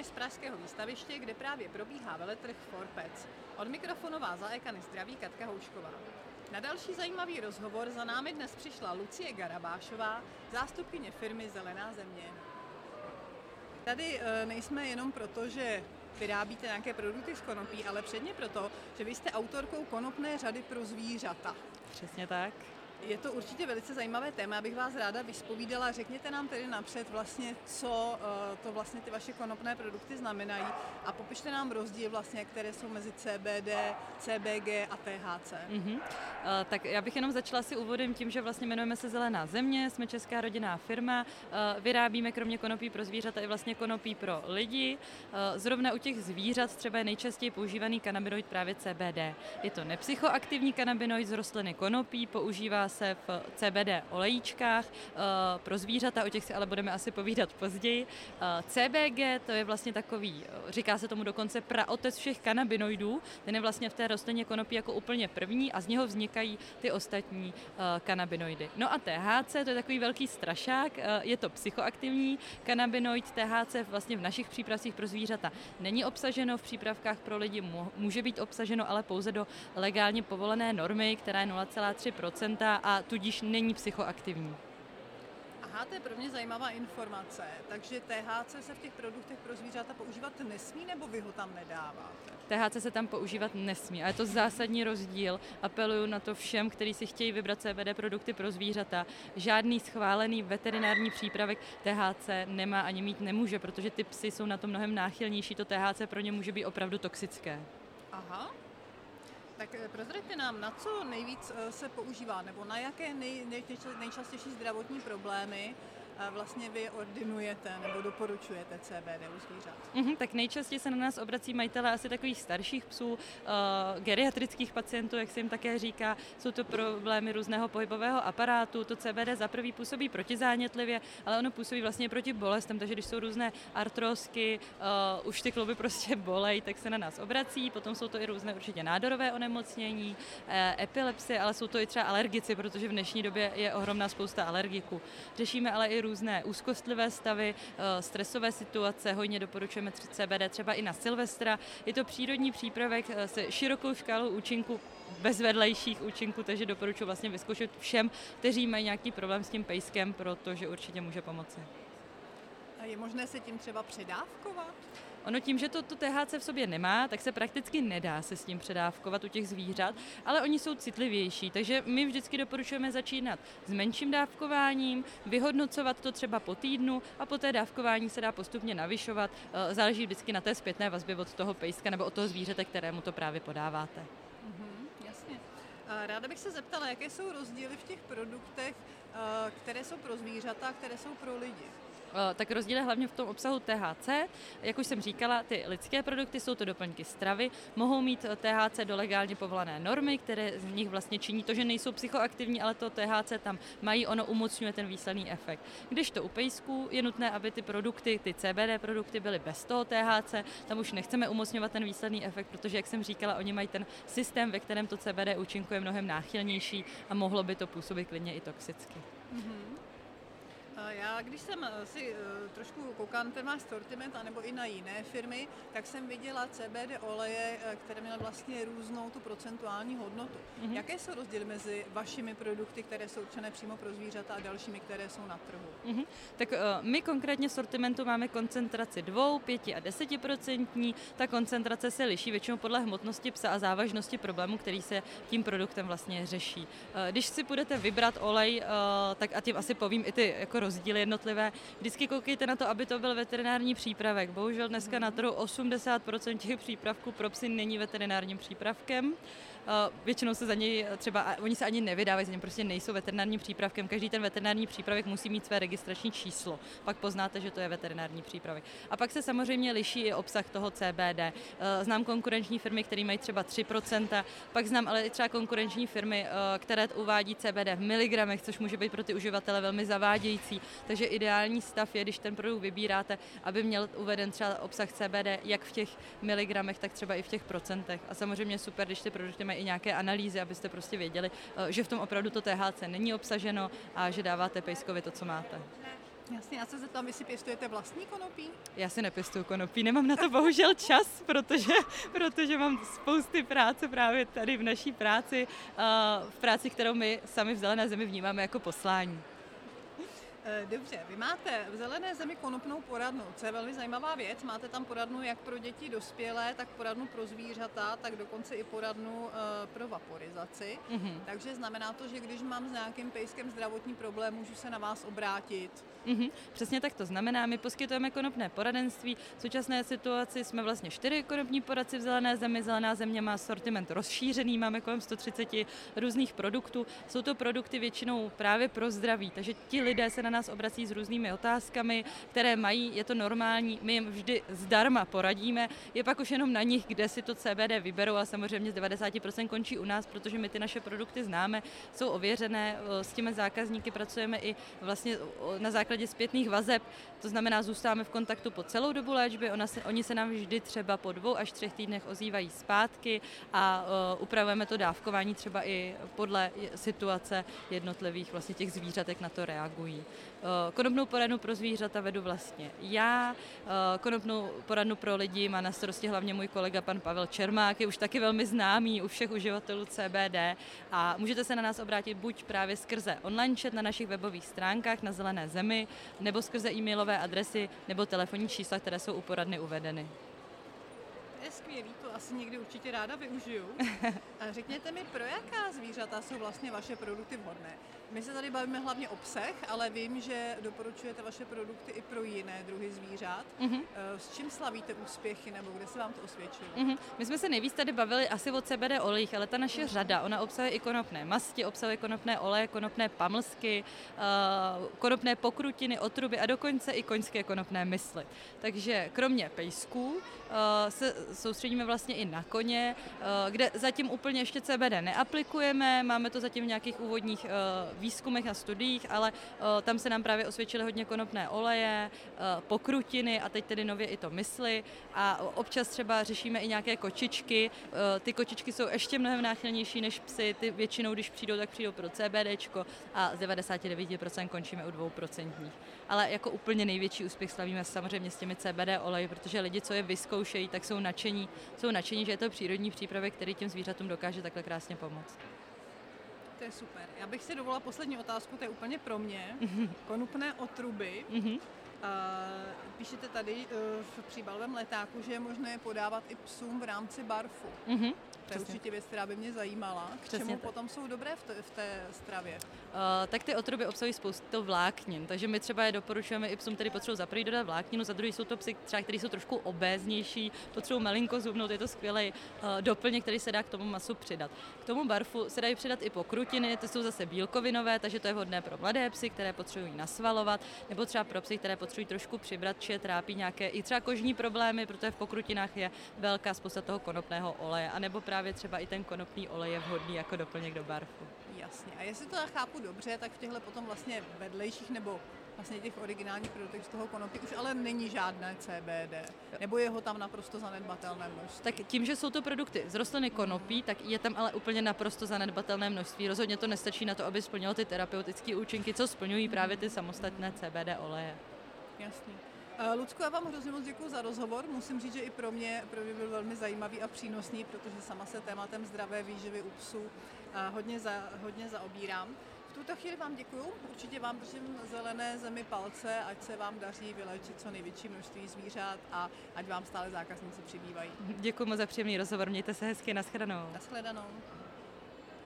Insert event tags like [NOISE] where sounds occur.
vámi z Pražského výstaviště, kde právě probíhá veletrh Forpec. Od mikrofonová za Ekany zdraví Katka Houšková. Na další zajímavý rozhovor za námi dnes přišla Lucie Garabášová, zástupkyně firmy Zelená země. Tady eh, nejsme jenom proto, že vyrábíte nějaké produkty z konopí, ale předně proto, že vy jste autorkou konopné řady pro zvířata. Přesně tak. Je to určitě velice zajímavé téma, abych vás ráda vyspovídala. Řekněte nám tedy napřed vlastně, co eh, to vlastně ty vaše konopné produkty znamenají a popište nám rozdíl vlastně, které jsou mezi CBD, CBG a THC. Mm-hmm. Uh, tak já bych jenom začala si úvodem tím, že vlastně jmenujeme se Zelená země, jsme česká rodinná firma, uh, vyrábíme kromě konopí pro zvířata i vlastně konopí pro lidi. Zrovna u těch zvířat třeba je nejčastěji používaný kanabinoid právě CBD. Je to nepsychoaktivní kanabinoid z rostliny konopí, používá se v CBD olejíčkách eh, pro zvířata, o těch si ale budeme asi povídat později. Eh, CBG to je vlastně takový, eh, říká se tomu dokonce praotec všech kanabinoidů, ten je vlastně v té rostlině konopí jako úplně první a z něho vznikají ty ostatní kanabinoidy. No a THC to je takový velký strašák, je to psychoaktivní kanabinoid, THC vlastně v našich přípravcích pro zvířata není obsaženo, v přípravkách pro lidi může být obsaženo, ale pouze do legálně povolené normy, která je 0,3% a tudíž není psychoaktivní. Aha, to je pro mě zajímavá informace. Takže THC se v těch produktech pro zvířata používat nesmí, nebo vy ho tam nedáváte? THC se tam používat nesmí a je to zásadní rozdíl. Apeluju na to všem, kteří si chtějí vybrat CBD produkty pro zvířata. Žádný schválený veterinární přípravek THC nemá ani mít nemůže, protože ty psy jsou na to mnohem náchylnější. To THC pro ně může být opravdu toxické. Aha, tak eh, prozraďte nám, na co nejvíc eh, se používá, nebo na jaké nej, nejčastější zdravotní problémy vlastně vy ordinujete nebo doporučujete CBD u zvířat? Mm-hmm, tak nejčastěji se na nás obrací majitele asi takových starších psů, uh, geriatrických pacientů, jak se jim také říká. Jsou to problémy různého pohybového aparátu. To CBD za prvý působí protizánětlivě, ale ono působí vlastně proti bolestem, takže když jsou různé artrosky, uh, už ty kluby prostě bolej, tak se na nás obrací. Potom jsou to i různé určitě nádorové onemocnění, uh, epilepsie, ale jsou to i třeba alergici, protože v dnešní době je ohromná spousta alergiků. Řešíme ale i různé úzkostlivé stavy, eh, stresové situace, hojně doporučujeme CBD třeba i na Silvestra. Je to přírodní přípravek eh, se širokou škálou účinku bez vedlejších účinků, takže doporučuji vlastně vyzkoušet všem, kteří mají nějaký problém s tím pejskem, protože určitě může pomoci. A je možné se tím třeba předávkovat? Ono tím, že to, to THC v sobě nemá, tak se prakticky nedá se s tím předávkovat u těch zvířat, ale oni jsou citlivější, takže my vždycky doporučujeme začínat s menším dávkováním, vyhodnocovat to třeba po týdnu a po té dávkování se dá postupně navyšovat. Eh, záleží vždycky na té zpětné vazbě od toho pejska nebo od toho zvířete, kterému to právě podáváte. Mm-hmm, jasně. Ráda bych se zeptala, jaké jsou rozdíly v těch produktech, eh, které jsou pro zvířata a které jsou pro lidi. Eh, tak rozdíl je hlavně v tom obsahu THC. Jak už jsem říkala, ty lidské produkty jsou to doplňky stravy, mohou mít eh, THC do legálně povolené normy, které z nich vlastně činí to, že nejsou psychoaktivní, ale to THC tam mají, ono umocňuje ten výsledný efekt. Když to u pejsků je nutné, aby ty produkty, ty CBD produkty byly bez toho THC, tam už nechceme umocňovat ten výsledný efekt, protože, jak jsem říkala, oni mají ten systém, ve kterém to CBD účinkuje mnohem náchylnější a mohlo by to působit klidně i toxicky. Mm-hmm. Já, když jsem eh, si eh, trošku koukal na ten váš sortiment, anebo i na jiné firmy, tak jsem viděla CBD oleje, eh, které měly vlastně různou tu procentuální hodnotu. Mm-hmm. Jaké jsou rozdíly mezi vašimi produkty, které jsou určené přímo pro zvířata a dalšími, které jsou na trhu? Mm-hmm. Tak my konkrétně v sortimentu máme koncentraci 2, 5 a 10 procentní. Ta koncentrace se liší většinou podle hmotnosti psa a závažnosti problému, který se tím produktem vlastně řeší. Když si budete vybrat olej, tak a tím asi povím i ty jako rozdíly jednotlivé. Vždycky koukejte na to, aby to byl veterinární přípravek. Bohužel dneska na trhu 80% těch přípravků pro psy není veterinárním přípravkem. Většinou se za něj třeba, oni se ani nevydávají, za něj prostě nejsou veterinárním přípravkem. Každý ten veterinární přípravek musí mít své registrační číslo. Pak poznáte, že to je veterinární přípravek. A pak se samozřejmě liší i obsah toho CBD. Znám konkurenční firmy, které mají třeba 3%, pak znám ale i třeba konkurenční firmy, které uvádí CBD v miligramech, což může být pro ty uživatele velmi zavádějící. Takže ideální stav je, když ten produkt vybíráte, aby měl uveden třeba obsah CBD jak v těch miligramech, tak třeba i v těch procentech. A samozřejmě super, když ty produkty mají i nějaké analýzy, abyste prostě věděli, eh, že v tom opravdu to THC není obsaženo a že dáváte pejskovi to, co máte. Jasně, já se zeptám, jestli pěstujete vlastní konopí? Já si nepěstuju konopí, nemám na to bohužel čas, protože, protože mám spousty práce právě tady v naší práci, v práci, kterou my sami v Zelené zemi vnímáme jako poslání. Eh, dobře, vy máte v Zelené zemi konopnou poradnu, co je velmi zajímavá věc. Máte tam poradnu jak pro děti dospělé, tak poradnu pro zvířata, tak dokonce i poradnu uh, pro vaporizaci. Mm-hmm. Takže znamená to, že když mám s nějakým pejskem zdravotní problém, můžu se na vás obrátit. Mm-hmm. Přesně tak to znamená. My poskytujeme konopné poradenství. V současné situaci jsme vlastně čtyři konopní poradci v Zelené zemi. Zelená země má sortiment rozšířený, máme kolem 130 různých produktů. Jsou to produkty většinou právě pro zdraví, takže ti lidé se na nás obrací s různými otázkami, které mají, je to normální, my jim vždy zdarma poradíme, je pak už jenom na nich, kde si to CBD vyberou a samozřejmě z 90% končí u nás, protože my ty naše produkty známe, jsou ověřené, s těmi zákazníky pracujeme i vlastně na základě zpětných vazeb, to znamená, zůstáváme v kontaktu po celou dobu léčby, ona se, oni se nám vždy třeba po dvou až třech týdnech ozývají zpátky a uh, upravujeme to dávkování třeba i podle situace jednotlivých vlastně těch zvířatek na to reagují. Eh, konopnou poradnu pro zvířata vedu vlastně já, eh, konopnou poradnu pro lidi má na starosti hlavně můj kolega pan Pavel Čermák, je už taky velmi známý u všech uživatelů CBD a můžete se na nás obrátit buď právě skrze online chat na našich webových stránkách na Zelené zemi, nebo skrze e-mailové adresy nebo telefonní čísla, které jsou u poradny uvedeny. To je skvělý, to asi někdy určitě ráda využiju. [LAUGHS] A řekněte mi, pro jaká zvířata jsou vlastně vaše produkty vhodné? My se tady bavíme hlavně o psech, ale vím, že doporučujete vaše produkty i pro jiné druhy zvířat. Mm-hmm. S čím slavíte úspěchy nebo kde se vám to osvědčilo? Mm-hmm. My jsme se nejvíc tady bavili asi o CBD olejích, ale ta naše řada, ona obsahuje i konopné masti, obsahuje konopné oleje, konopné pamlsky, uh, konopné pokrutiny, otruby a dokonce i koňské konopné mysly. Takže kromě pejsků uh, se soustředíme vlastně i na koně, kde zatím úplně ještě CBD neaplikujeme, máme to zatím v nějakých úvodních výzkumech a studiích, ale uh, tam se nám právě osvědčily hodně konopné oleje, uh, pokrutiny a teď tedy nově i to mysli a občas třeba řešíme i nějaké kočičky. Uh, ty kočičky jsou ještě mnohem náchylnější než psy, ty většinou, když přijdou, tak přijdou pro CBD a z 99% končíme u 2%. Ale jako úplně největší úspěch slavíme samozřejmě s těmi CBD oleji, protože lidi, co je vyzkoušejí, tak jsou nadšení, jsou nadšení, že je to přírodní přípravek, který těm zvířatům dokáže takhle krásně pomoct. To je super. Já bych si dovolila poslední otázku, to je úplně pro mě. Konupné otruby. Mm-hmm. Píšete tady uh, v příbalovém letáku, že je možné podávat i psům v rámci barfu. Mm-hmm. To je určitě věc, která by mě zajímala. K čemu tak. potom jsou dobré v, t- v té stravě? Uh, tak ty otruby obsahují spoustu vláknin, takže my třeba je doporučujeme i psům, který potřebují za prvý dodat vlákninu, za druhý jsou to psy, třeba, který jsou trošku obéznější, potřebují malinko zubnout, je to skvělý uh, doplněk, který se dá k tomu masu přidat. K tomu barfu se dají přidat i pokrutiny, ty jsou zase bílkovinové, takže to je vhodné pro mladé psy, které potřebují nasvalovat, nebo třeba pro psy, které potřebují trošku přibrat, či trápí nějaké i třeba kožní problémy, protože v pokrutinách je velká spousta toho konopného oleje, anebo právě třeba i ten konopný olej je vhodný jako doplněk do barfu. Jasně. A jestli to já chápu dobře, tak v těchto potom vlastně vedlejších nebo vlastně těch originálních produktů z toho konopí už ale není žádné CBD, nebo je ho tam naprosto zanedbatelné množství. Tak tím, že jsou to produkty z rostliny konopí, tak je tam ale úplně naprosto zanedbatelné množství. Rozhodně to nestačí na to, aby splnilo ty terapeutické účinky, co splňují právě ty samostatné CBD oleje. Jasný. Eh, Lucko, já vám hrozně moc děkuji za rozhovor. Musím říct, že i pro mě, pro mě byl velmi zajímavý a přínosný, protože sama se tématem zdravé výživy u psů eh, hodně, za, hodně zaobírám. V tuto chvíli vám děkuji. Určitě vám držím zelené zemi palce, ať se vám daří vylečit co největší množství zvířat a ať vám stále zákazníci přibývají. Děkuji moc za příjemný rozhovor. Mějte se hezky. Naschledanou. Naschledanou.